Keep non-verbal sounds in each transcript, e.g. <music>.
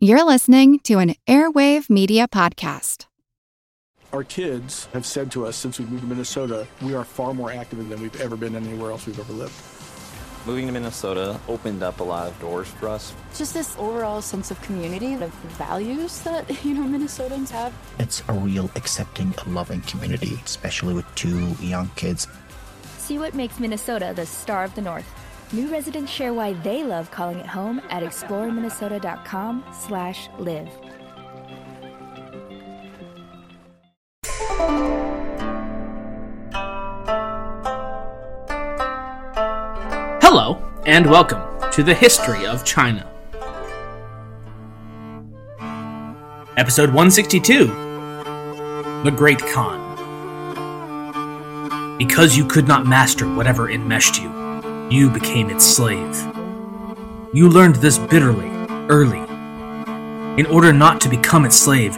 You're listening to an Airwave Media Podcast. Our kids have said to us since we moved to Minnesota, we are far more active than we've ever been anywhere else we've ever lived. Moving to Minnesota opened up a lot of doors for us. Just this overall sense of community, of values that, <laughs> you know, Minnesotans have. It's a real accepting, loving community, especially with two young kids. See what makes Minnesota the star of the North. New residents share why they love calling it home at exploreminnesota.com slash live. Hello, and welcome to the History of China. Episode 162 The Great Khan. Because you could not master whatever enmeshed you, you became its slave. You learned this bitterly, early. In order not to become its slave,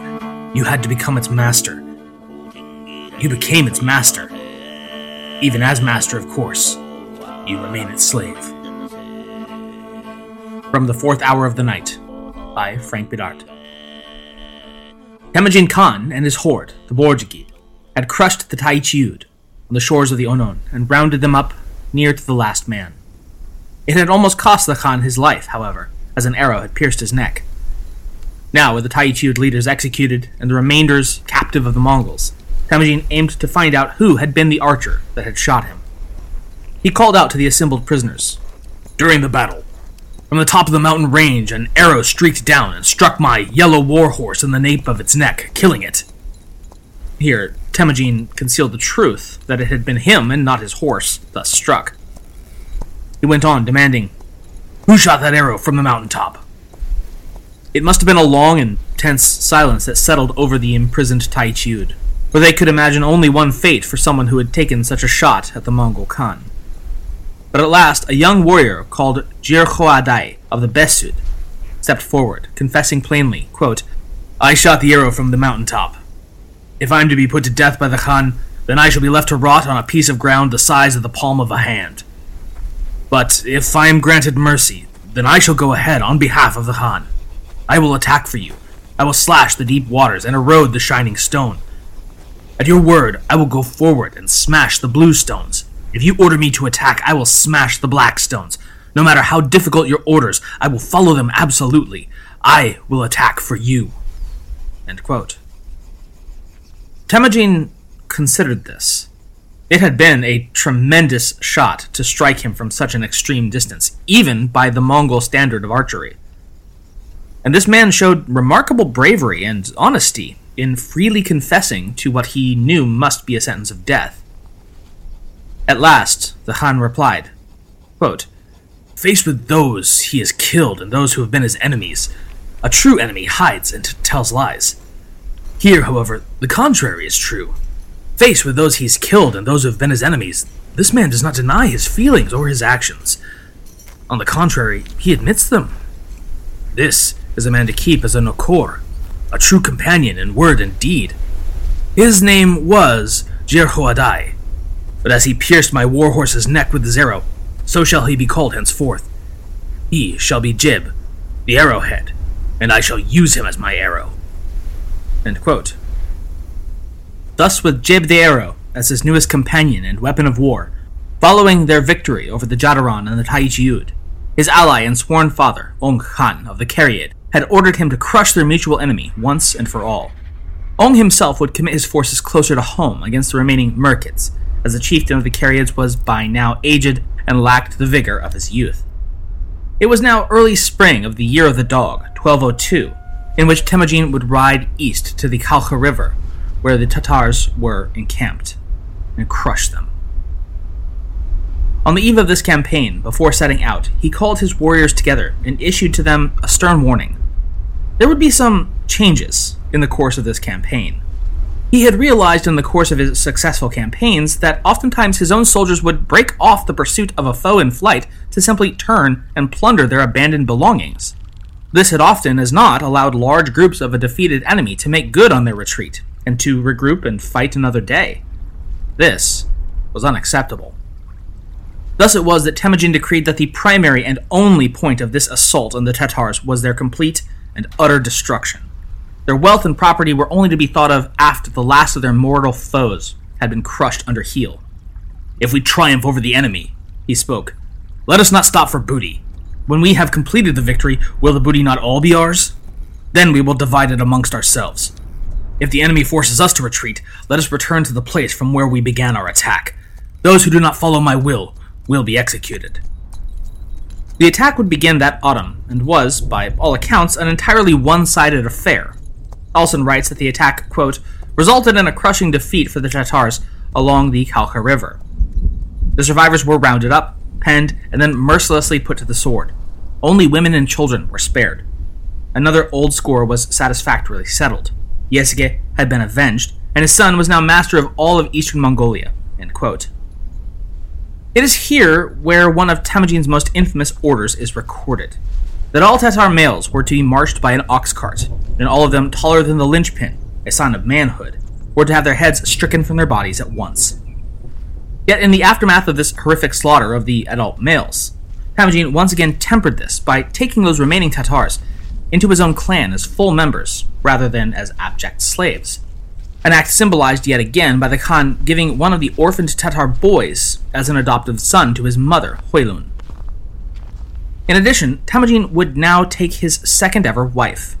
you had to become its master. You became its master. Even as master, of course, you remain its slave. From the Fourth Hour of the Night by Frank Bidart. Temujin Khan and his horde, the Borjigid, had crushed the Taichiud on the shores of the Onon and rounded them up near to the last man. It had almost cost the Khan his life, however, as an arrow had pierced his neck. Now, with the Taichiud leaders executed and the remainders captive of the Mongols, Temujin aimed to find out who had been the archer that had shot him. He called out to the assembled prisoners. During the battle, from the top of the mountain range, an arrow streaked down and struck my yellow war horse in the nape of its neck, killing it. Here, Temujin concealed the truth that it had been him and not his horse thus struck. He went on, demanding, Who shot that arrow from the mountain top? It must have been a long and tense silence that settled over the imprisoned Taichiud, for they could imagine only one fate for someone who had taken such a shot at the Mongol Khan. But at last, a young warrior called Jirhoadai of the Besud stepped forward, confessing plainly, quote, I shot the arrow from the mountain top. If I am to be put to death by the Khan, then I shall be left to rot on a piece of ground the size of the palm of a hand. But if I am granted mercy, then I shall go ahead on behalf of the Khan. I will attack for you. I will slash the deep waters and erode the shining stone. At your word, I will go forward and smash the blue stones. If you order me to attack, I will smash the black stones. No matter how difficult your orders, I will follow them absolutely. I will attack for you. End quote. Temujin considered this. It had been a tremendous shot to strike him from such an extreme distance, even by the Mongol standard of archery. And this man showed remarkable bravery and honesty in freely confessing to what he knew must be a sentence of death. At last, the Khan replied, quote, Faced with those he has killed and those who have been his enemies, a true enemy hides and tells lies. Here, however, the contrary is true. Faced with those he's killed and those who have been his enemies, this man does not deny his feelings or his actions. On the contrary, he admits them. This is a man to keep as a Nokor, a true companion in word and deed. His name was Jirhoadai, but as he pierced my warhorse's neck with his arrow, so shall he be called henceforth. He shall be Jebe, the arrowhead, and I shall use him as my arrow. Thus, with Jebe the Arrow as his newest companion and weapon of war, following their victory over the Jadaran and the Taichiud, his ally and sworn father, Ong Khan of the Kereyid, had ordered him to crush their mutual enemy once and for all. Ong himself would commit his forces closer to home against the remaining Merkits, as the chieftain of the Kereyids was by now aged and lacked the vigor of his youth. It was now early spring of the year of the dog, 1202, in which Temujin would ride east to the Khalkha River where the Tatars were encamped, and crush them. On the eve of this campaign, before setting out, he called his warriors together and issued to them a stern warning. There would be some changes in the course of this campaign. He had realized in the course of his successful campaigns that oftentimes his own soldiers would break off the pursuit of a foe in flight to simply turn and plunder their abandoned belongings. This had often as not allowed large groups of a defeated enemy to make good on their retreat and to regroup and fight another day. This was unacceptable. Thus it was that Temujin decreed that the primary and only point of this assault on the Tatars was their complete and utter destruction. Their wealth and property were only to be thought of after the last of their mortal foes had been crushed under heel. If we triumph over the enemy, he spoke, let us not stop for booty. When we have completed the victory, will the booty not all be ours? Then we will divide it amongst ourselves. If the enemy forces us to retreat, let us return to the place from where we began our attack. Those who do not follow my will will be executed. The attack would begin that autumn, and was, by all accounts, an entirely one sided affair. Allsen writes that the attack, quote, resulted in a crushing defeat for the Tatars along the Khalkha River. The survivors were rounded up, penned, and then mercilessly put to the sword. Only women and children were spared. Another old score was satisfactorily settled. Yesugei had been avenged, and his son was now master of all of eastern Mongolia. It is here where one of Temujin's most infamous orders is recorded that all Tatar males were to be marched by an ox cart, and all of them taller than the linchpin, a sign of manhood, were to have their heads stricken from their bodies at once. Yet, in the aftermath of this horrific slaughter of the adult males, Temujin once again tempered this by taking those remaining Tatars into his own clan as full members, rather than as abject slaves. An act symbolized yet again by the Khan giving one of the orphaned Tatar boys as an adoptive son to his mother, Huilun. In addition, Temujin would now take his second ever wife.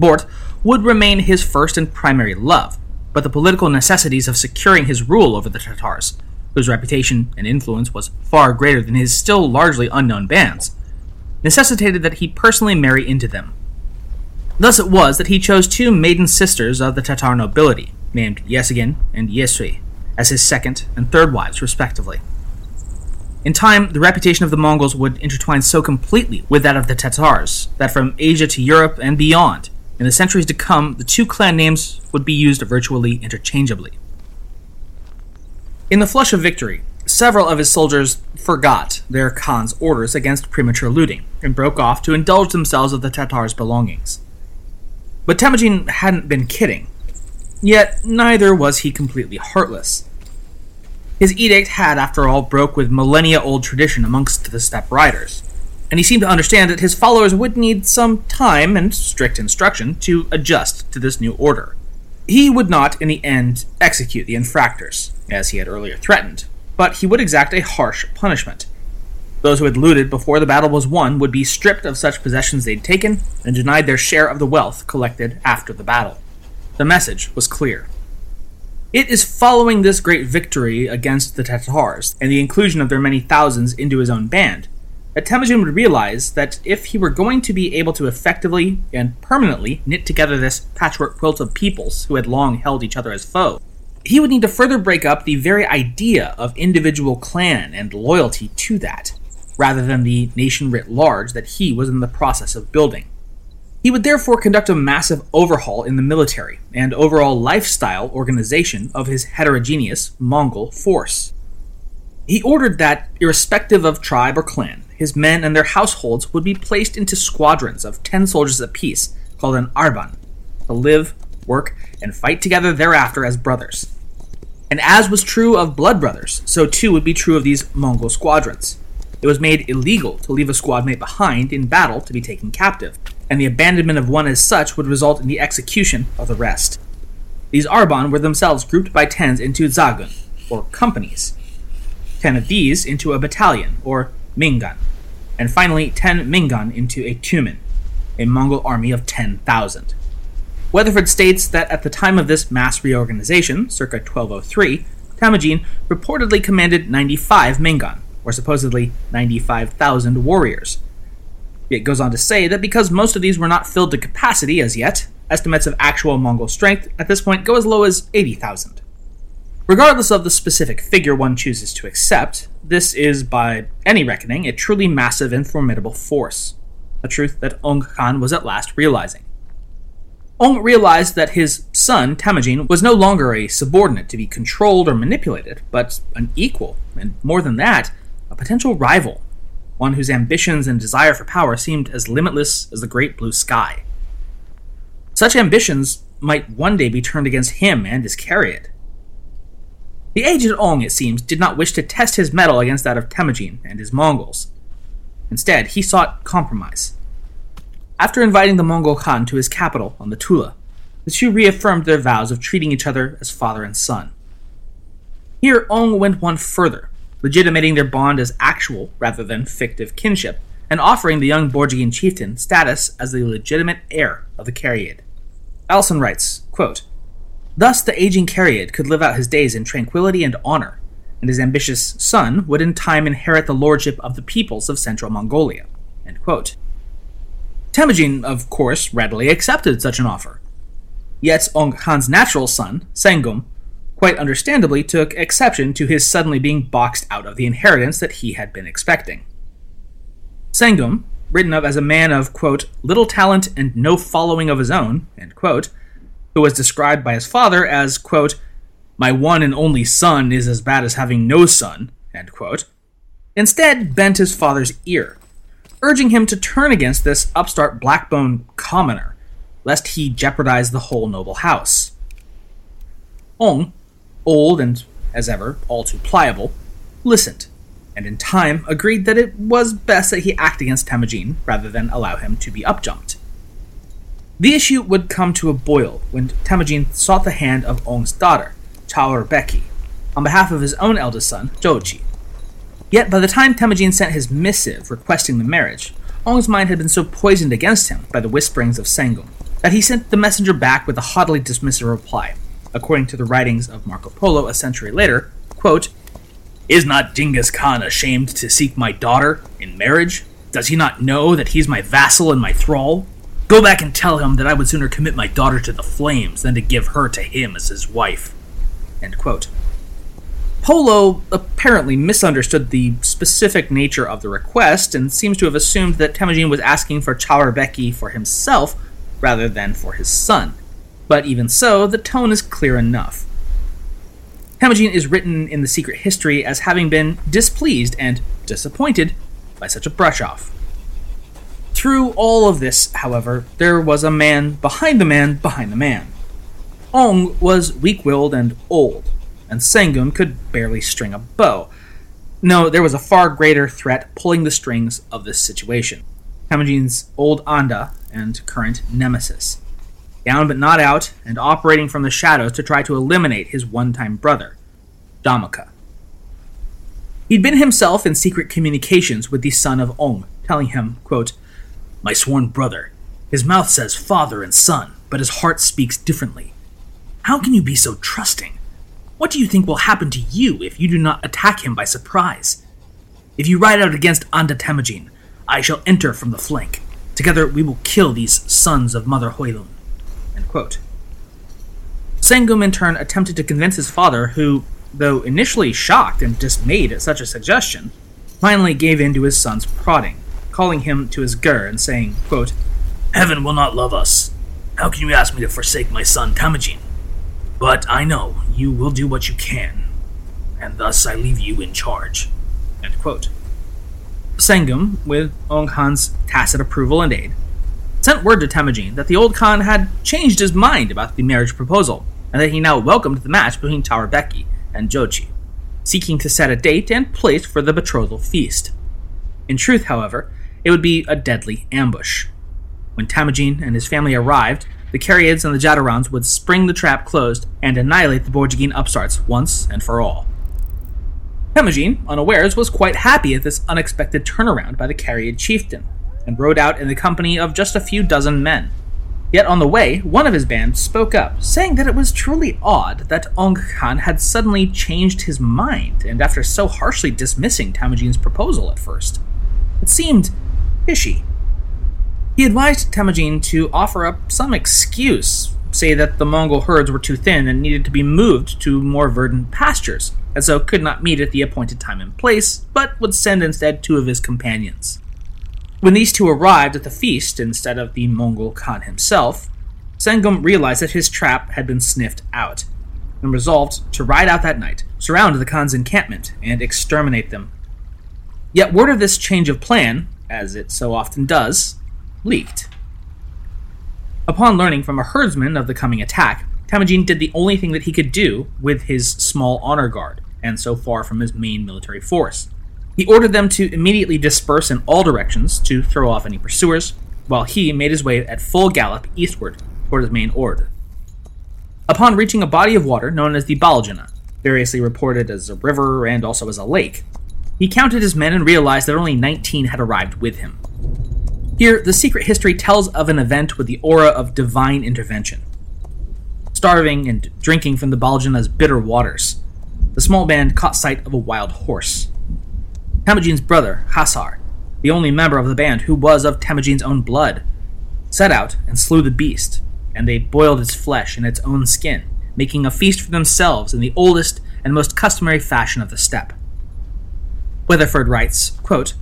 Börte would remain his first and primary love, but the political necessities of securing his rule over the Tatars, whose reputation and influence was far greater than his still largely unknown bands, necessitated that he personally marry into them. Thus it was that he chose two maiden sisters of the Tatar nobility, named Yesugen and Yesui, as his second and third wives, respectively. In time, the reputation of the Mongols would intertwine so completely with that of the Tatars that from Asia to Europe and beyond, in the centuries to come, the two clan names would be used virtually interchangeably. In the flush of victory, several of his soldiers forgot their Khan's orders against premature looting and broke off to indulge themselves of the Tatars' belongings. But Temujin hadn't been kidding. Yet neither was he completely heartless. His edict had, after all, broke with millennia old tradition amongst the steppe riders, and he seemed to understand that his followers would need some time and strict instruction to adjust to this new order. He would not, in the end, execute the infractors, as he had earlier threatened, but he would exact a harsh punishment. Those who had looted before the battle was won would be stripped of such possessions they'd taken and denied their share of the wealth collected after the battle. The message was clear. It is following this great victory against the Tatars and the inclusion of their many thousands into his own band that Temujin would realize that if he were going to be able to effectively and permanently knit together this patchwork quilt of peoples who had long held each other as foe, he would need to further break up the very idea of individual clan and loyalty to that, rather than the nation writ large that he was in the process of building. He would therefore conduct a massive overhaul in the military and overall lifestyle organization of his heterogeneous Mongol force. He ordered that, irrespective of tribe or clan, his men and their households would be placed into squadrons of ten soldiers apiece, called an arban, to live, work, and fight together thereafter as brothers. And as was true of blood brothers, so too would be true of these Mongol squadrons. It was made illegal to leave a squad mate behind in battle to be taken captive, and the abandonment of one as such would result in the execution of the rest. These Arban were themselves grouped by tens into zagun, or companies, ten of these into a battalion, or mingan, and finally ten mingan into a tumen, a Mongol army of 10,000. Weatherford states that at the time of this mass reorganization, circa 1203, Temujin reportedly commanded 95 mingan, or supposedly 95,000 warriors, it goes on to say that because most of these were not filled to capacity as yet, estimates of actual Mongol strength at this point go as low as 80,000. Regardless of the specific figure one chooses to accept, this is, by any reckoning, a truly massive and formidable force, a truth that Ong Khan was at last realizing. Ong realized that his son, Temujin, was no longer a subordinate to be controlled or manipulated, but an equal, and more than that, a potential rival one whose ambitions and desire for power seemed as limitless as the great blue sky. Such ambitions might one day be turned against him and his chariot. The aged Ong, it seems, did not wish to test his mettle against that of Temujin and his Mongols. Instead, he sought compromise. After inviting the Mongol Khan to his capital on the Tula, the two reaffirmed their vows of treating each other as father and son. Here, Ong went one further, legitimating their bond as actual rather than fictive kinship, and offering the young Borjigin chieftain status as the legitimate heir of the Kereyid. Allsen writes, quote, Thus the aging Kereyid could live out his days in tranquility and honor, and his ambitious son would in time inherit the lordship of the peoples of central Mongolia. Temujin, of course, readily accepted such an offer. Yet Ong Khan's natural son, Senggum, quite understandably took exception to his suddenly being boxed out of the inheritance that he had been expecting. Senggum, written of as a man of, quote, little talent and no following of his own, quote, who was described by his father as, quote, my one and only son is as bad as having no son, quote, instead bent his father's ear, urging him to turn against this upstart blackbone commoner, lest he jeopardize the whole noble house. Ong, old and, as ever, all too pliable, listened and in time agreed that it was best that he act against Temujin rather than allow him to be upjumped. The issue would come to a boil when Temujin sought the hand of Ong's daughter, Cha'ur Beki, on behalf of his own eldest son, Jochi. Yet by the time Temujin sent his missive requesting the marriage, Ong's mind had been so poisoned against him by the whisperings of Senggum that he sent the messenger back with a haughtily dismissive reply, according to the writings of Marco Polo a century later, quote, is not Genghis Khan ashamed to seek my daughter in marriage? Does he not know that he's my vassal and my thrall? Go back and tell him that I would sooner commit my daughter to the flames than to give her to him as his wife. Polo apparently misunderstood the specific nature of the request and seems to have assumed that Temujin was asking for Cha'ur Beki for himself rather than for his son. But even so, the tone is clear enough. Temujin is written in the secret history as having been displeased and disappointed by such a brush off. Through all of this, however, there was a man behind the man behind the man. Ong was weak willed and old, and Senggum could barely string a bow. No, there was a far greater threat pulling the strings of this situation Temujin's old Anda and current nemesis down but not out, and operating from the shadows to try to eliminate his one time brother, Jamukha. He'd been himself in secret communications with the son of Ong, telling him, quote, My sworn brother. His mouth says father and son, but his heart speaks differently. How can you be so trusting? What do you think will happen to you if you do not attack him by surprise? If you ride out against Anda Temujin, I shall enter from the flank. Together we will kill these sons of Mother Hoilun. Senggum in turn attempted to convince his father, who, though initially shocked and dismayed at such a suggestion, finally gave in to his son's prodding, calling him to his gur and saying, quote, Heaven will not love us. How can you ask me to forsake my son Temujin? But I know you will do what you can, and thus I leave you in charge. Senggum, with Ong Khan's tacit approval and aid, sent word to Temujin that the old Khan had changed his mind about the marriage proposal, and that he now welcomed the match between Cha'ur Beki and Jochi, seeking to set a date and place for the betrothal feast. In truth, however, it would be a deadly ambush. When Temujin and his family arrived, the Kereyids and the Jadarans would spring the trap closed and annihilate the Borjigin upstarts once and for all. Temujin, unawares, was quite happy at this unexpected turnaround by the Kereyid chieftain, and rode out in the company of just a few dozen men. Yet on the way, one of his band spoke up, saying that it was truly odd that Ong Khan had suddenly changed his mind, and after so harshly dismissing Temujin's proposal at first. It seemed fishy. He advised Temujin to offer up some excuse, say that the Mongol herds were too thin and needed to be moved to more verdant pastures, and so could not meet at the appointed time and place, but would send instead two of his companions. When these two arrived at the feast instead of the Mongol Khan himself, Senggum realized that his trap had been sniffed out, and resolved to ride out that night, surround the Khan's encampment, and exterminate them. Yet word of this change of plan, as it so often does, leaked. Upon learning from a herdsman of the coming attack, Temujin did the only thing that he could do with his small honor guard, and so far from his main military force. He ordered them to immediately disperse in all directions to throw off any pursuers, while he made his way at full gallop eastward toward his main ord. Upon reaching a body of water known as the Baljuna, variously reported as a river and also as a lake, he counted his men and realized that only 19 had arrived with him. Here, the secret history tells of an event with the aura of divine intervention. Starving and drinking from the Baljuna's bitter waters, the small band caught sight of a wild horse. Temujin's brother, Khasar, the only member of the band who was of Temujin's own blood, set out and slew the beast, and they boiled its flesh in its own skin, making a feast for themselves in the oldest and most customary fashion of the steppe. Weatherford writes, quote,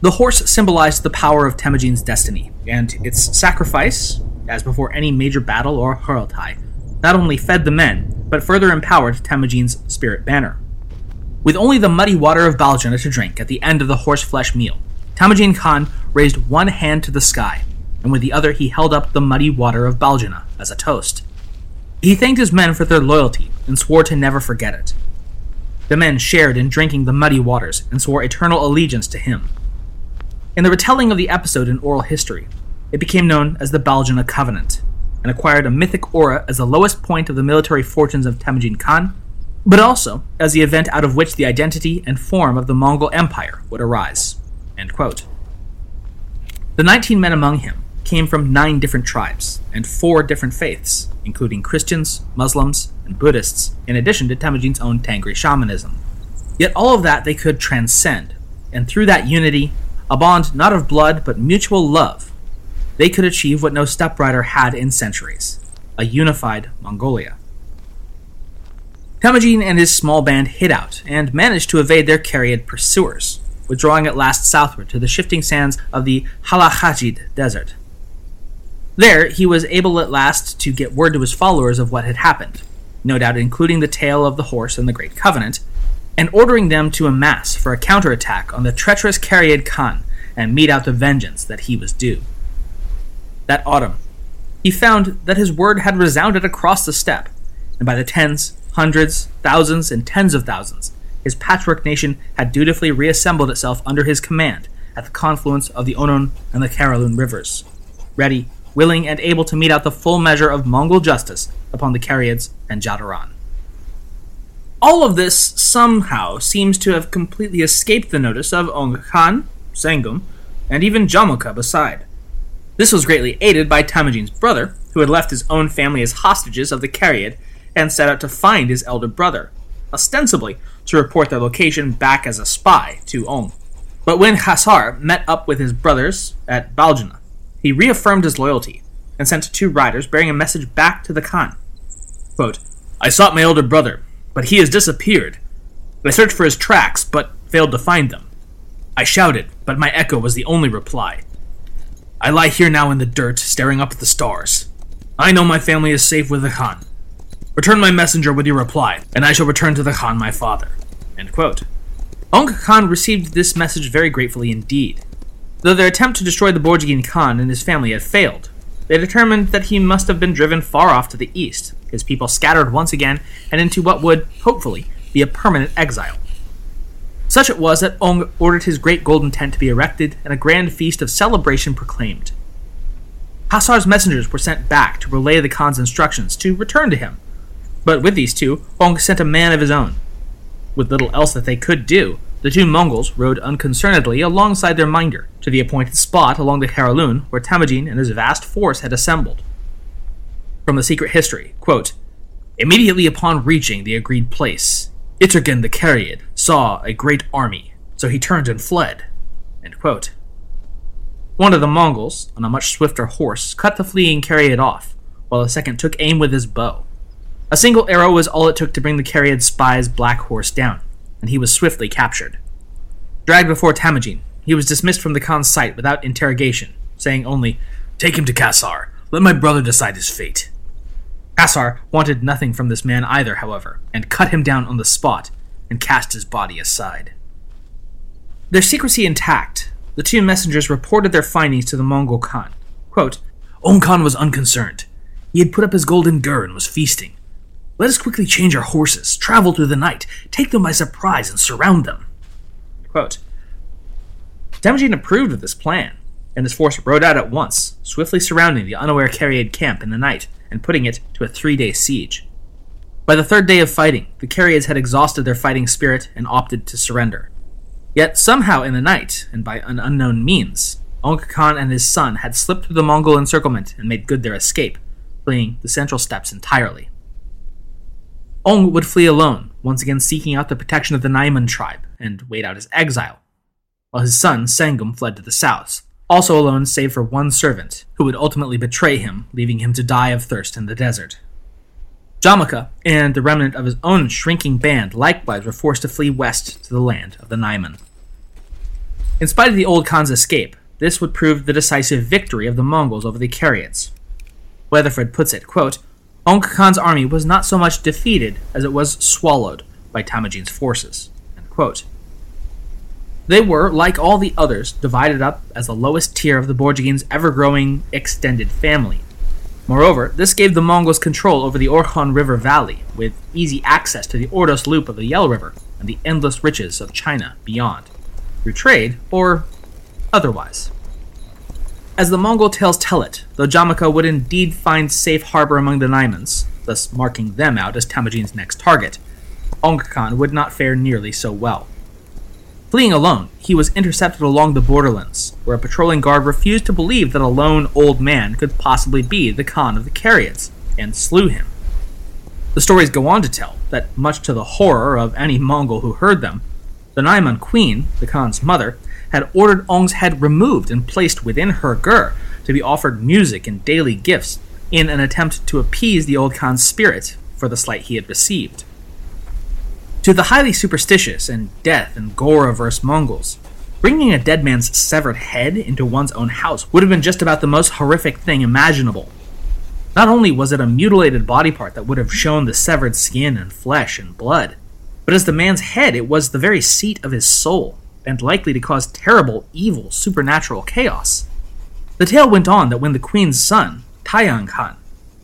The horse symbolized the power of Temujin's destiny, and its sacrifice, as before any major battle or Hurultai, not only fed the men, but further empowered Temujin's spirit banner. With only the muddy water of Baljuna to drink at the end of the horseflesh meal, Temujin Khan raised one hand to the sky, and with the other he held up the muddy water of Baljuna as a toast. He thanked his men for their loyalty and swore to never forget it. The men shared in drinking the muddy waters and swore eternal allegiance to him. In the retelling of the episode in oral history, it became known as the Baljuna Covenant, and acquired a mythic aura as the lowest point of the military fortunes of Temujin Khan, but also as the event out of which the identity and form of the Mongol Empire would arise. The 19 men among him came from nine different tribes and four different faiths, including Christians, Muslims, and Buddhists, in addition to Temujin's own Tengri shamanism. Yet all of that they could transcend, and through that unity, a bond not of blood but mutual love, they could achieve what no stepbrother had in centuries a unified Mongolia. Temujin and his small band hid out and managed to evade their Kereyid pursuers, withdrawing at last southward to the shifting sands of the Halachajid Desert. There, he was able at last to get word to his followers of what had happened, no doubt including the tale of the horse and the Great Covenant, and ordering them to amass for a counterattack on the treacherous Kereyid Khan and mete out the vengeance that he was due. That autumn, he found that his word had resounded across the steppe, and by the tens, hundreds, thousands, and tens of thousands, his patchwork nation had dutifully reassembled itself under his command at the confluence of the Onon and the Karalun rivers, ready, willing, and able to mete out the full measure of Mongol justice upon the Kereyids and Jadaran. All of this somehow seems to have completely escaped the notice of Ong Khan, Senggum, and even Jamukha beside. This was greatly aided by Temujin's brother, who had left his own family as hostages of the Kereyid and set out to find his elder brother, ostensibly to report their location back as a spy to Ong. But when Khasar met up with his brothers at Baljuna, he reaffirmed his loyalty and sent two riders bearing a message back to the Khan. Quote, I sought my elder brother, but he has disappeared. I searched for his tracks, but failed to find them. I shouted, but my echo was the only reply. I lie here now in the dirt, staring up at the stars. I know my family is safe with the Khan. Return my messenger with your reply, and I shall return to the Khan my father. Ong Khan received this message very gratefully indeed. Though their attempt to destroy the Borjigin Khan and his family had failed, they determined that he must have been driven far off to the east, his people scattered once again and into what would, hopefully, be a permanent exile. Such it was that Ong ordered his great golden tent to be erected and a grand feast of celebration proclaimed. Khasar's messengers were sent back to relay the Khan's instructions to return to him, but with these two, Ong sent a man of his own. With little else that they could do, the two Mongols rode unconcernedly alongside their minder to the appointed spot along the Karaluun where Temujin and his vast force had assembled. From the secret history, quote, Immediately upon reaching the agreed place, Itergen the Kereyid saw a great army, so he turned and fled. One of the Mongols, on a much swifter horse, cut the fleeing Kereyid off, while the second took aim with his bow. A single arrow was all it took to bring the Kereyid spy's black horse down, and he was swiftly captured. Dragged before Temujin, he was dismissed from the Khan's sight without interrogation, saying only, Take him to Khasar. Let my brother decide his fate. Khasar wanted nothing from this man either, however, and cut him down on the spot and cast his body aside. Their secrecy intact, the two messengers reported their findings to the Mongol Khan. Quote, Ong Khan was unconcerned. He had put up his golden gur and was feasting. Let us quickly change our horses, travel through the night, take them by surprise, and surround them. Quote, Temujin approved of this plan, and his force rode out at once, swiftly surrounding the unaware Kereyid camp in the night and putting it to a three day siege. By the third day of fighting, the Kereyids had exhausted their fighting spirit and opted to surrender. Yet somehow in the night, and by an unknown means, Ong Khan and his son had slipped through the Mongol encirclement and made good their escape, fleeing the central steppes entirely. Ong would flee alone, once again seeking out the protection of the Naiman tribe and wait out his exile, while his son Senggum fled to the south, also alone save for one servant, who would ultimately betray him, leaving him to die of thirst in the desert. Jamukha and the remnant of his own shrinking band likewise were forced to flee west to the land of the Naiman. In spite of the old Khan's escape, this would prove the decisive victory of the Mongols over the Kereyids. Weatherford puts it, quote, Ong Khan's army was not so much defeated as it was swallowed by Temujin's forces. They were, like all the others, divided up as the lowest tier of the Borjigins' ever growing extended family. Moreover, this gave the Mongols control over the Orkhon River Valley, with easy access to the Ordos Loop of the Yellow River and the endless riches of China beyond, through trade or otherwise. As the Mongol tales tell it, though Jamukha would indeed find safe harbor among the Naimans, thus marking them out as Temujin's next target, Ong Khan would not fare nearly so well. Fleeing alone, he was intercepted along the borderlands, where a patrolling guard refused to believe that a lone old man could possibly be the Khan of the Kereyids, and slew him. The stories go on to tell that, much to the horror of any Mongol who heard them, the Naiman queen, the Khan's mother, had ordered Ong's head removed and placed within her gur to be offered music and daily gifts in an attempt to appease the old Khan's spirit for the slight he had received. To the highly superstitious and death and gore averse Mongols, bringing a dead man's severed head into one's own house would have been just about the most horrific thing imaginable. Not only was it a mutilated body part that would have shown the severed skin and flesh and blood, but as the man's head, it was the very seat of his soul, and likely to cause terrible, evil, supernatural chaos. The tale went on that when the queen's son, Tayang Khan,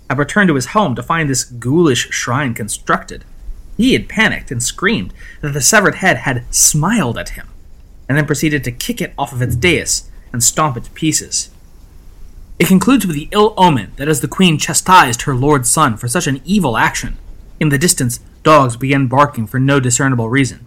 had returned to his home to find this ghoulish shrine constructed, he had panicked and screamed that the severed head had smiled at him, and then proceeded to kick it off of its dais and stomp it to pieces. It concludes with the ill omen that as the queen chastised her lord's son for such an evil action, in the distance dogs began barking for no discernible reason,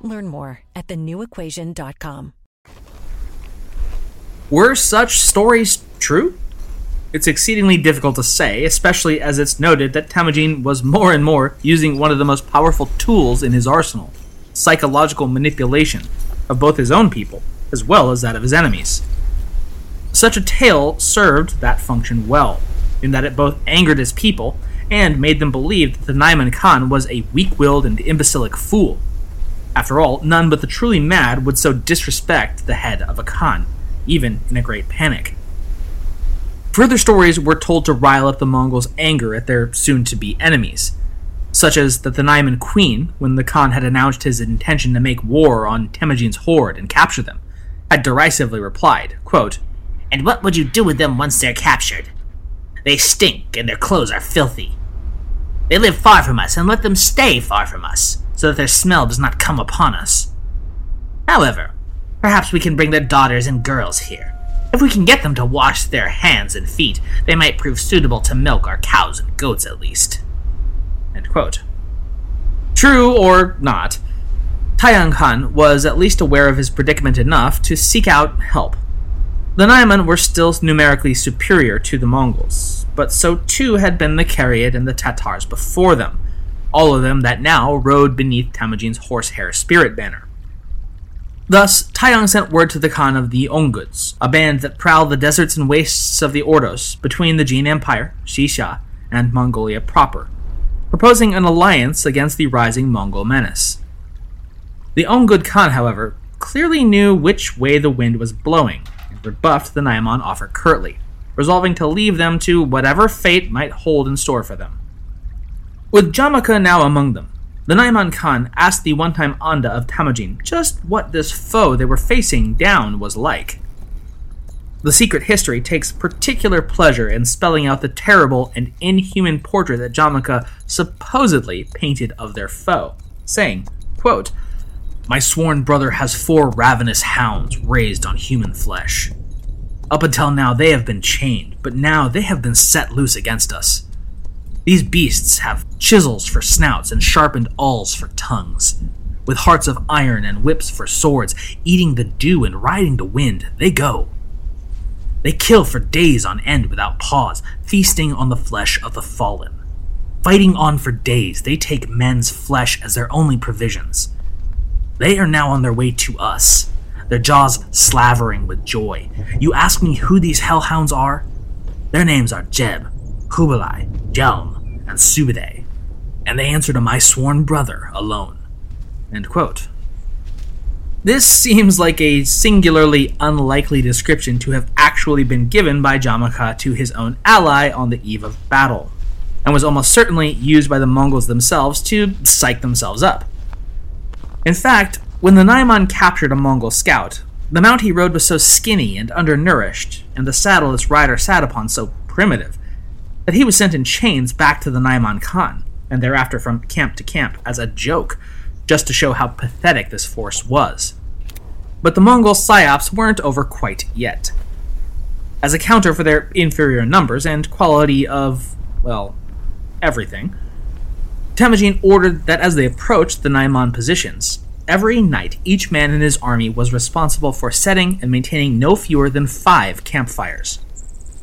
Learn more at thenewequation.com. Were such stories true? It's exceedingly difficult to say, especially as it's noted that Temujin was more and more using one of the most powerful tools in his arsenal psychological manipulation of both his own people as well as that of his enemies. Such a tale served that function well, in that it both angered his people and made them believe that the Naiman Khan was a weak willed and imbecilic fool. After all, none but the truly mad would so disrespect the head of a Khan, even in a great panic. Further stories were told to rile up the Mongols' anger at their soon to be enemies, such as that the Naiman queen, when the Khan had announced his intention to make war on Temujin's horde and capture them, had derisively replied, quote, And what would you do with them once they're captured? They stink and their clothes are filthy. They live far from us, and let them stay far from us, so that their smell does not come upon us. However, perhaps we can bring their daughters and girls here if we can get them to wash their hands and feet, they might prove suitable to milk our cows and goats at least. True or not, Tayang Khan was at least aware of his predicament enough to seek out help. The Naiman were still numerically superior to the Mongols, but so too had been the Kereyid and the Tatars before them, all of them that now rode beneath Temujin's horsehair spirit banner. Thus, Tayang sent word to the Khan of the Onguds, a band that prowled the deserts and wastes of the Ordos between the Jin Empire, Xixia, and Mongolia proper, proposing an alliance against the rising Mongol menace. The Ongud Khan, however, clearly knew which way the wind was blowing, and rebuffed the Naiman offer curtly, resolving to leave them to whatever fate might hold in store for them. With Jamukha now among them, the Naiman Khan asked the one time Anda of Temujin just what this foe they were facing down was like. The secret history takes particular pleasure in spelling out the terrible and inhuman portrait that Jamukha supposedly painted of their foe, saying, quote, My sworn brother has four ravenous hounds raised on human flesh. Up until now, they have been chained, but now they have been set loose against us. These beasts have chisels for snouts and sharpened awls for tongues. With hearts of iron and whips for swords, eating the dew and riding the wind, they go. They kill for days on end without pause, feasting on the flesh of the fallen. Fighting on for days, they take men's flesh as their only provisions. They are now on their way to us, their jaws slavering with joy. You ask me who these hellhounds are? Their names are Jebe, Khubilai, Jelme, and and they answer to my sworn brother alone. This seems like a singularly unlikely description to have actually been given by Jamukha to his own ally on the eve of battle, and was almost certainly used by the Mongols themselves to psych themselves up. In fact, when the Naiman captured a Mongol scout, the mount he rode was so skinny and undernourished, and the saddle its rider sat upon so primitive, that he was sent in chains back to the Naiman Khan, and thereafter from camp to camp as a joke, just to show how pathetic this force was. But the Mongol psyops weren't over quite yet. As a counter for their inferior numbers and quality of, well, everything, Temujin ordered that as they approached the Naiman positions, every night each man in his army was responsible for setting and maintaining no fewer than five campfires.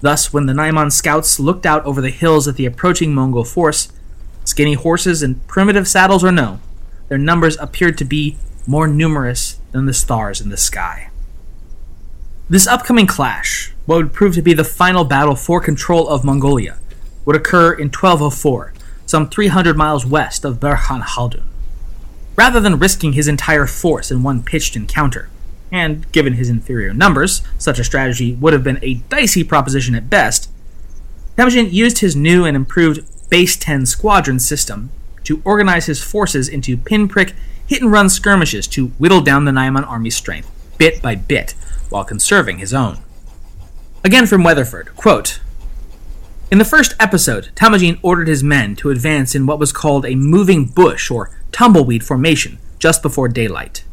Thus, when the Naiman scouts looked out over the hills at the approaching Mongol force, skinny horses and primitive saddles or no, their numbers appeared to be more numerous than the stars in the sky. This upcoming clash, what would prove to be the final battle for control of Mongolia, would occur in 1204, some 300 miles west of Burkhan Khaldun. Rather than risking his entire force in one pitched encounter, and given his inferior numbers, such a strategy would have been a dicey proposition at best, Temujin used his new and improved Base 10 squadron system to organize his forces into pinprick, hit and run skirmishes to whittle down the Naiman army's strength, bit by bit, while conserving his own. Again from Weatherford, quote, in the first episode, Temujin ordered his men to advance in what was called a moving bush or tumbleweed formation just before daylight.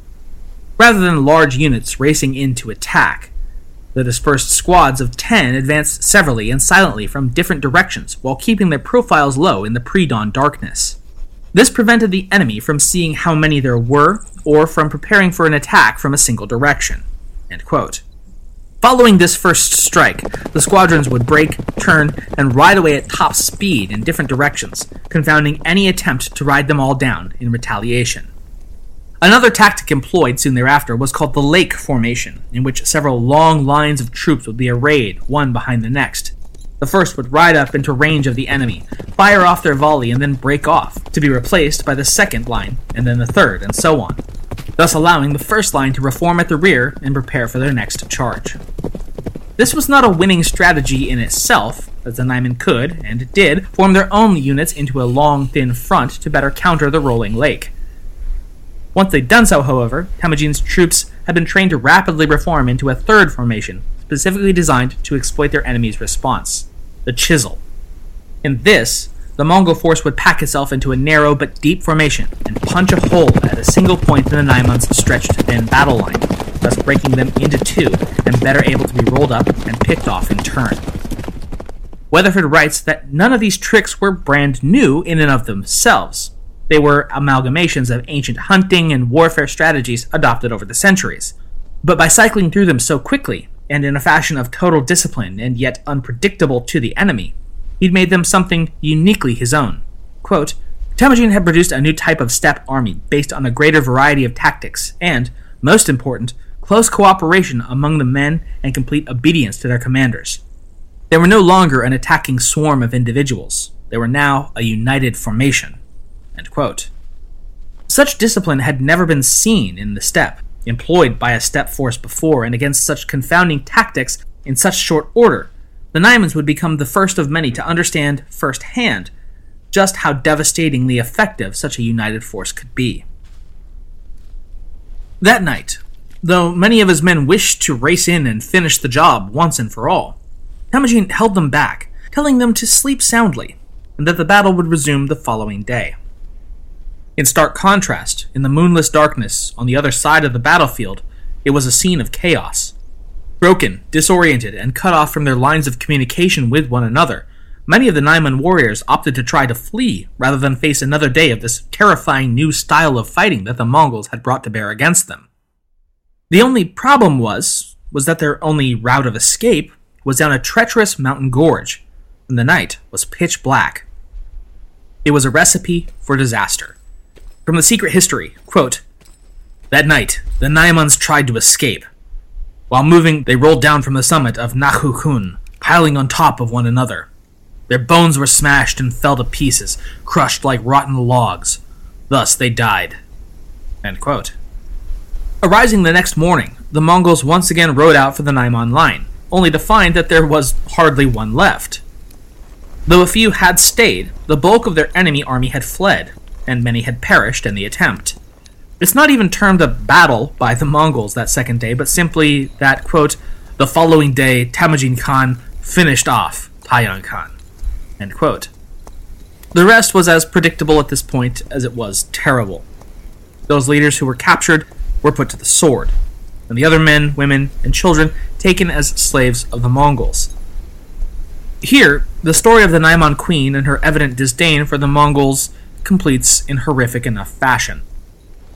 Rather than large units racing in to attack, the dispersed squads of ten advanced severally and silently from different directions while keeping their profiles low in the pre dawn darkness. This prevented the enemy from seeing how many there were or from preparing for an attack from a single direction. Following this first strike, the squadrons would break, turn, and ride away at top speed in different directions, confounding any attempt to ride them all down in retaliation. Another tactic employed soon thereafter was called the lake formation, in which several long lines of troops would be arrayed, one behind the next. The first would ride up into range of the enemy, fire off their volley, and then break off, to be replaced by the second line, and then the third, and so on, thus allowing the first line to reform at the rear and prepare for their next charge. This was not a winning strategy in itself, as the Naiman could, and did, form their own units into a long, thin front to better counter the rolling lake. Once they'd done so, however, Temujin's troops had been trained to rapidly reform into a third formation, specifically designed to exploit their enemy's response the Chisel. In this, the Mongol force would pack itself into a narrow but deep formation and punch a hole at a single point in the Naiman's stretched thin battle line, thus breaking them into two and better able to be rolled up and picked off in turn. Weatherford writes that none of these tricks were brand new in and of themselves. They were amalgamations of ancient hunting and warfare strategies adopted over the centuries. But by cycling through them so quickly, and in a fashion of total discipline and yet unpredictable to the enemy, he'd made them something uniquely his own. Quote, Temujin had produced a new type of steppe army based on a greater variety of tactics and, most important, close cooperation among the men and complete obedience to their commanders. They were no longer an attacking swarm of individuals. They were now a united formation. Such discipline had never been seen in the steppe, employed by a steppe force before, and against such confounding tactics in such short order, the Naimans would become the first of many to understand firsthand just how devastatingly effective such a united force could be. That night, though many of his men wished to race in and finish the job once and for all, Temujin held them back, telling them to sleep soundly, and that the battle would resume the following day. In stark contrast, in the moonless darkness on the other side of the battlefield, it was a scene of chaos. Broken, disoriented, and cut off from their lines of communication with one another, many of the Naiman warriors opted to try to flee rather than face another day of this terrifying new style of fighting that the Mongols had brought to bear against them. The only problem was was that their only route of escape was down a treacherous mountain gorge, and the night was pitch black. It was a recipe for disaster. From the secret history, quote, That night, the Naimans tried to escape. While moving, they rolled down from the summit of Nahukun, piling on top of one another. Their bones were smashed and fell to pieces, crushed like rotten logs. Thus they died. Arising the next morning, the Mongols once again rode out for the Naiman line, only to find that there was hardly one left. Though a few had stayed, the bulk of their enemy army had fled, and many had perished in the attempt. It's not even termed a battle by the Mongols that second day, but simply that, quote, the following day Temujin Khan finished off Tayang Khan, end quote. The rest was as predictable at this point as it was terrible. Those leaders who were captured were put to the sword, and the other men, women, and children taken as slaves of the Mongols. Here, the story of the Naiman queen and her evident disdain for the Mongols completes in horrific enough fashion.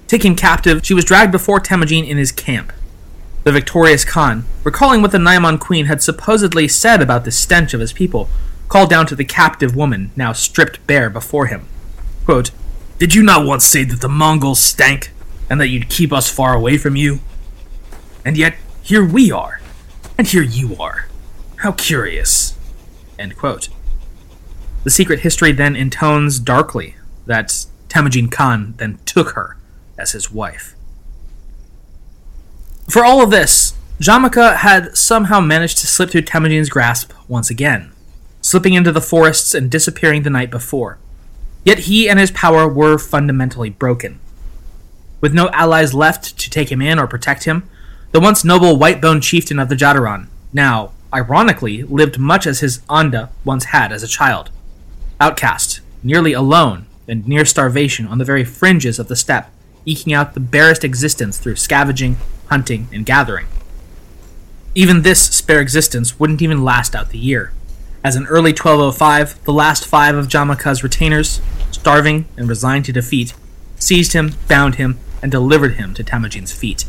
Taken captive, she was dragged before Temujin in his camp. The victorious Khan, recalling what the Naiman queen had supposedly said about the stench of his people, called down to the captive woman, now stripped bare before him. Quote, Did you not once say that the Mongols stank, and that you'd keep us far away from you? And yet, here we are, and here you are. How curious. End quote. The secret history then intones darkly that Temujin Khan then took her as his wife. For all of this, Jamukha had somehow managed to slip through Temujin's grasp once again, slipping into the forests and disappearing the night before. Yet he and his power were fundamentally broken. With no allies left to take him in or protect him, the once noble white boned chieftain of the Jadaran, now, ironically, lived much as his Anda once had as a child. Outcast, nearly alone, and near starvation on the very fringes of the steppe, eking out the barest existence through scavenging, hunting, and gathering. Even this spare existence wouldn't even last out the year, as in early 1205, the last five of Jamukha's retainers, starving and resigned to defeat, seized him, bound him, and delivered him to Temujin's feet.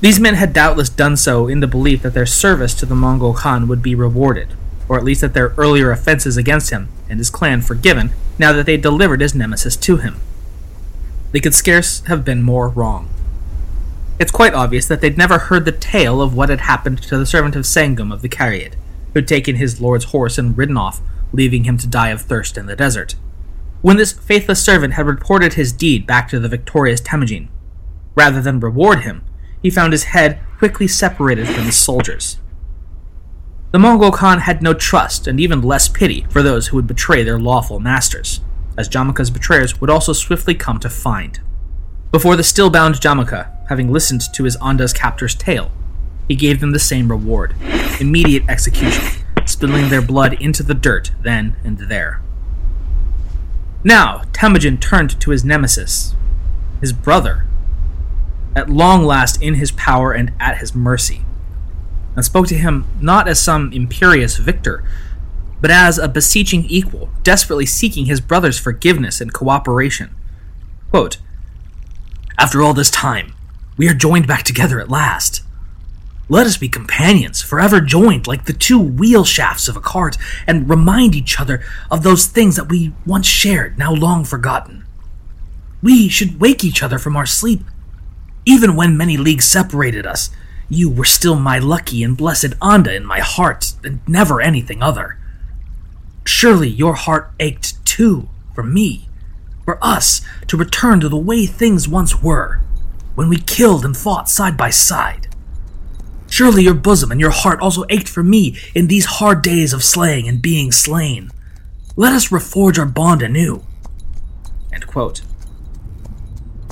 These men had doubtless done so in the belief that their service to the Mongol Khan would be rewarded, or at least that their earlier offenses against him and his clan forgiven now that they delivered his nemesis to him. They could scarce have been more wrong. It's quite obvious that they'd never heard the tale of what had happened to the servant of Senggum of the Kereyid, who'd taken his lord's horse and ridden off, leaving him to die of thirst in the desert. When this faithless servant had reported his deed back to the victorious Temujin, rather than reward him, he found his head quickly separated from his soldiers. The Mongol Khan had no trust and even less pity for those who would betray their lawful masters, as Jamukha's betrayers would also swiftly come to find. Before the still bound Jamukha, having listened to his Anda's captor's tale, he gave them the same reward immediate execution, spilling their blood into the dirt then and there. Now, Temujin turned to his nemesis, his brother, at long last in his power and at his mercy and spoke to him not as some imperious victor, but as a beseeching equal, desperately seeking his brother's forgiveness and cooperation. Quote, After all this time, we are joined back together at last. Let us be companions, forever joined like the two wheel shafts of a cart, and remind each other of those things that we once shared, now long forgotten. We should wake each other from our sleep. Even when many leagues separated us, you were still my lucky and blessed Anda in my heart, and never anything other. Surely your heart ached too, for me, for us, to return to the way things once were. when we killed and fought side by side. Surely your bosom and your heart also ached for me in these hard days of slaying and being slain. Let us reforge our bond anew.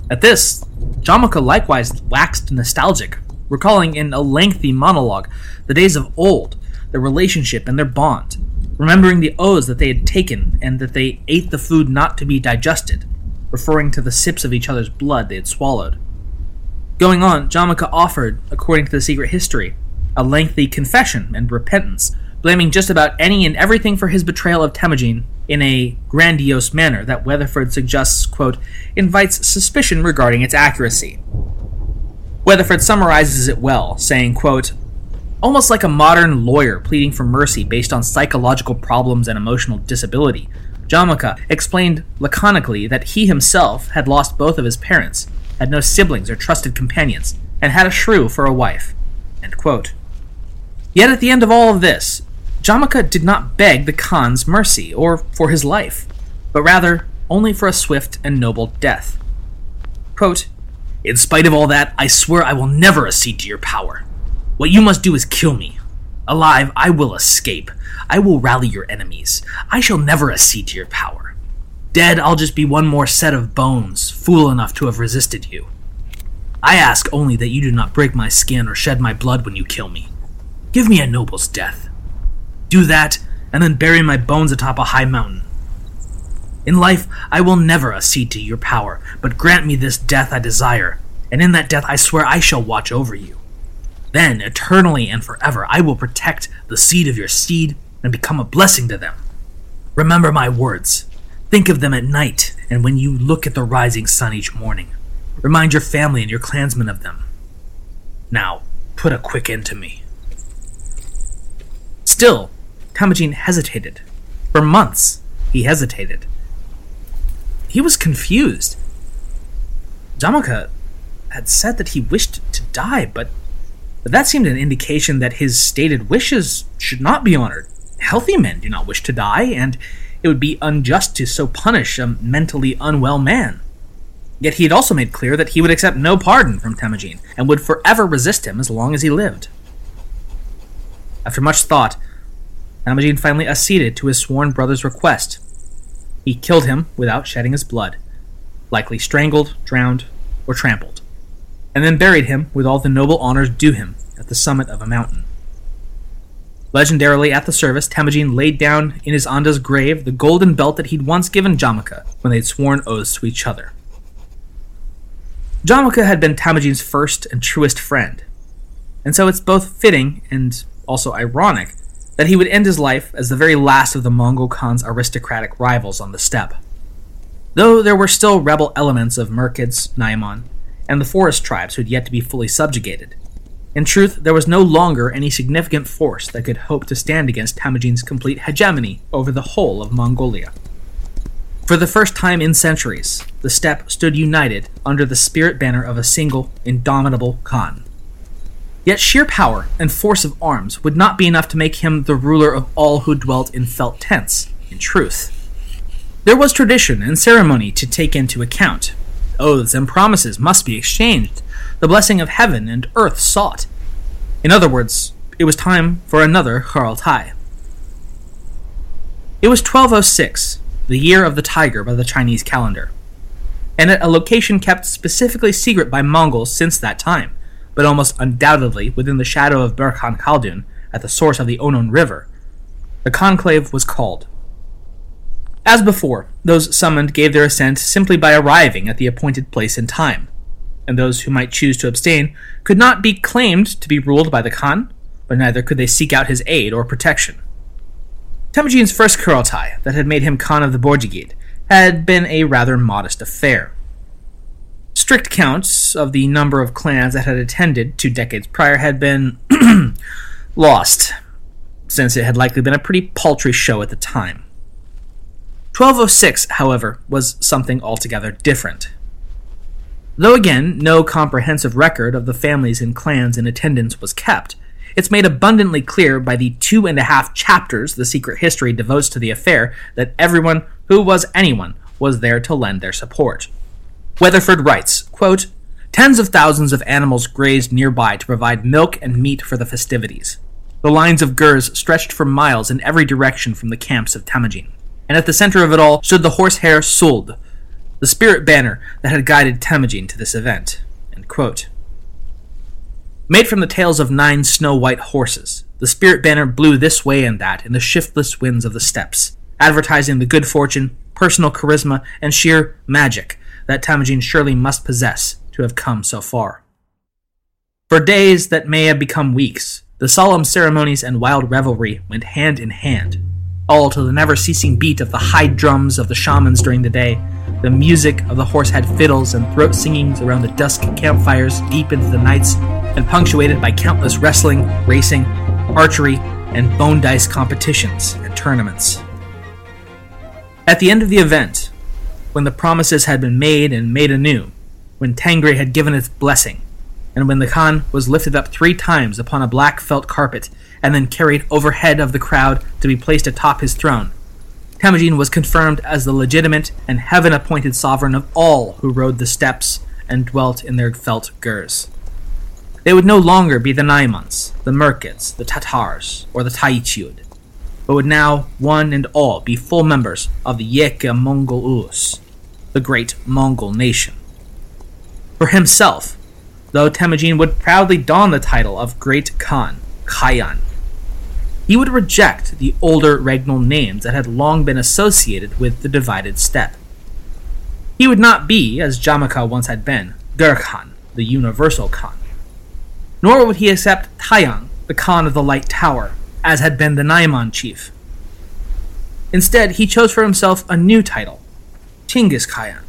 At this, Jamukha likewise waxed nostalgic, recalling in a lengthy monologue the days of old, their relationship and their bond, remembering the oaths that they had taken and that they ate the food not to be digested, referring to the sips of each other's blood they had swallowed. Going on, Jamukha offered, according to the secret history, a lengthy confession and repentance, blaming just about any and everything for his betrayal of Temujin in a grandiose manner that Weatherford suggests, quote, invites suspicion regarding its accuracy. Weatherford summarizes it well, saying, quote, almost like a modern lawyer pleading for mercy based on psychological problems and emotional disability. Jamukha explained laconically that he himself had lost both of his parents, had no siblings or trusted companions, and had a shrew for a wife. Yet at the end of all of this, Jamukha did not beg the Khan's mercy or for his life, but rather only for a swift and noble death. Quote, In spite of all that, I swear I will never accede to your power. What you must do is kill me. Alive, I will escape. I will rally your enemies. I shall never accede to your power. Dead, I'll just be one more set of bones, fool enough to have resisted you. I ask only that you do not break my skin or shed my blood when you kill me. Give me a noble's death. Do that, and then bury my bones atop a high mountain. In life, I will never accede to your power, but grant me this death I desire, and in that death I swear I shall watch over you. Then, eternally and forever, I will protect the seed of your seed and become a blessing to them. Remember my words. Think of them at night and when you look at the rising sun each morning. Remind your family and your clansmen of them. Now, put a quick end to me. Still, Temujin hesitated. For months, he hesitated. He was confused. Jamukha had said that he wished to die, but but that seemed an indication that his stated wishes should not be honored. Healthy men do not wish to die, and it would be unjust to so punish a mentally unwell man. Yet he had also made clear that he would accept no pardon from Temujin, and would forever resist him as long as he lived. After much thought, Temujin finally acceded to his sworn brother's request. He killed him without shedding his blood, likely strangled, drowned, or trampled and then buried him with all the noble honors due him at the summit of a mountain. Legendarily at the service, Temujin laid down in his Anda's grave the golden belt that he'd once given Jamukha when they'd sworn oaths to each other. Jamukha had been Temujin's first and truest friend, and so it's both fitting and also ironic that he would end his life as the very last of the Mongol Khan's aristocratic rivals on the steppe. Though there were still rebel elements of Merkids, Naiman, and the forest tribes who had yet to be fully subjugated. In truth, there was no longer any significant force that could hope to stand against Temujin's complete hegemony over the whole of Mongolia. For the first time in centuries, the steppe stood united under the spirit banner of a single, indomitable Khan. Yet sheer power and force of arms would not be enough to make him the ruler of all who dwelt in felt tents, in truth. There was tradition and ceremony to take into account, Oaths and promises must be exchanged, the blessing of heaven and earth sought. In other words, it was time for another Kurultai. It was 1206, the year of the tiger by the Chinese calendar, and at a location kept specifically secret by Mongols since that time, but almost undoubtedly within the shadow of Burkhan Khaldun at the source of the Onon River. The conclave was called as before, those summoned gave their assent simply by arriving at the appointed place and time, and those who might choose to abstain could not be claimed to be ruled by the Khan, but neither could they seek out his aid or protection. Temujin's first Kurultai, that had made him Khan of the Borjigid, had been a rather modest affair. Strict counts of the number of clans that had attended two decades prior had been <clears throat> lost, since it had likely been a pretty paltry show at the time. 1206, however, was something altogether different. Though again, no comprehensive record of the families and clans in attendance was kept, it's made abundantly clear by the two and a half chapters the secret history devotes to the affair that everyone who was anyone was there to lend their support. Weatherford writes, quote, Tens of thousands of animals grazed nearby to provide milk and meat for the festivities. The lines of gers stretched for miles in every direction from the camps of Temujin. And at the center of it all stood the horsehair Suld, the spirit banner that had guided Temujin to this event. Made from the tails of nine snow white horses, the spirit banner blew this way and that in the shiftless winds of the steppes, advertising the good fortune, personal charisma, and sheer magic that Temujin surely must possess to have come so far. For days that may have become weeks, the solemn ceremonies and wild revelry went hand in hand, all to the never ceasing beat of the high drums of the shamans during the day, the music of the horsehead fiddles and throat singings around the dusk campfires deep into the nights, and punctuated by countless wrestling, racing, archery, and bone dice competitions and tournaments. At the end of the event, when the promises had been made and made anew, when Tengri had given its blessing, and when the Khan was lifted up three times upon a black felt carpet and then carried overhead of the crowd to be placed atop his throne, Temujin was confirmed as the legitimate and heaven appointed sovereign of all who rode the steppes and dwelt in their felt gers. They would no longer be the Naimans, the Merkids, the Tatars, or the Taichiud, but would now, one and all, be full members of the Yeke Mongol Ulus, the great Mongol nation. For himself, though Temujin would proudly don the title of Great Khan, Khayan, he would reject the older regnal names that had long been associated with the divided steppe. He would not be, as Jamukha once had been, Gurkhan, the universal Khan. Nor would he accept Tayang, the Khan of the Light Tower, as had been the Naiman chief. Instead, he chose for himself a new title, Chinggis Khan.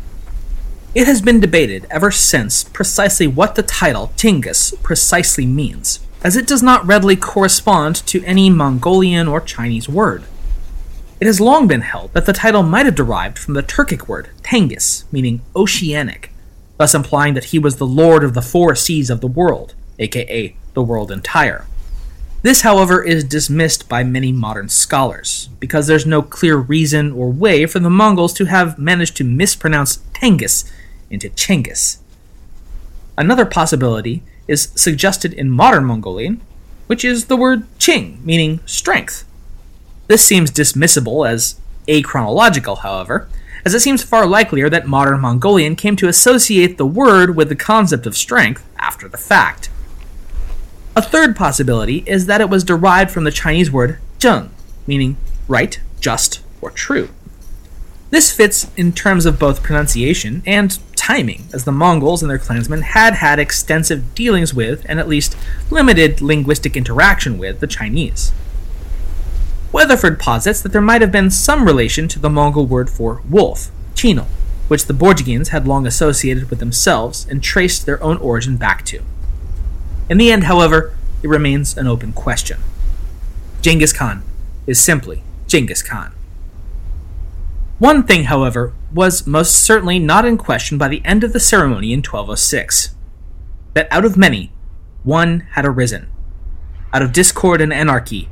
It has been debated ever since precisely what the title Chinggis precisely means as it does not readily correspond to any Mongolian or Chinese word. It has long been held that the title might have derived from the Turkic word Tengis, meaning oceanic, thus implying that he was the lord of the four seas of the world, aka the world entire. This, however, is dismissed by many modern scholars, because there's no clear reason or way for the Mongols to have managed to mispronounce Tengis into Chinggis. Another possibility is suggested in modern Mongolian, which is the word Ching, meaning strength. This seems dismissible as achronological, however, as it seems far likelier that modern Mongolian came to associate the word with the concept of strength after the fact. A third possibility is that it was derived from the Chinese word zheng, meaning right, just, or true. This fits in terms of both pronunciation and timing, as the Mongols and their clansmen had had extensive dealings with, and at least limited linguistic interaction with, the Chinese. Weatherford posits that there might have been some relation to the Mongol word for wolf, chino, which the Borjigins had long associated with themselves and traced their own origin back to. In the end, however, it remains an open question. Genghis Khan is simply Genghis Khan. One thing, however, was most certainly not in question by the end of the ceremony in 1206 that out of many, one had arisen. Out of discord and anarchy,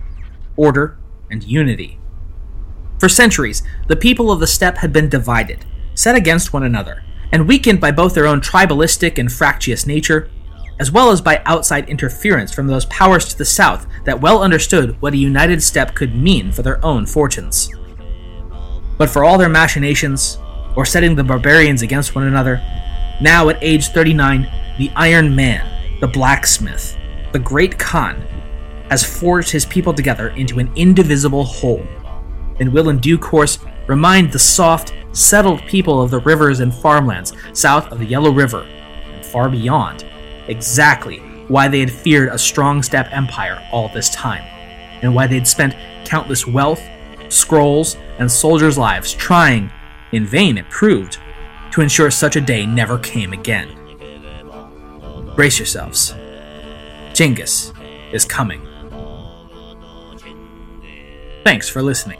order and unity. For centuries, the people of the steppe had been divided, set against one another, and weakened by both their own tribalistic and fractious nature, as well as by outside interference from those powers to the south that well understood what a united steppe could mean for their own fortunes. But for all their machinations, or setting the barbarians against one another, now at age 39, the Iron Man, the blacksmith, the great Khan, has forged his people together into an indivisible whole, and will in due course remind the soft, settled people of the rivers and farmlands south of the Yellow River, and far beyond, exactly why they had feared a strong steppe empire all this time, and why they had spent countless wealth scrolls, and soldiers' lives trying, in vain it proved, to ensure such a day never came again. Brace yourselves. Genghis is coming. Thanks for listening.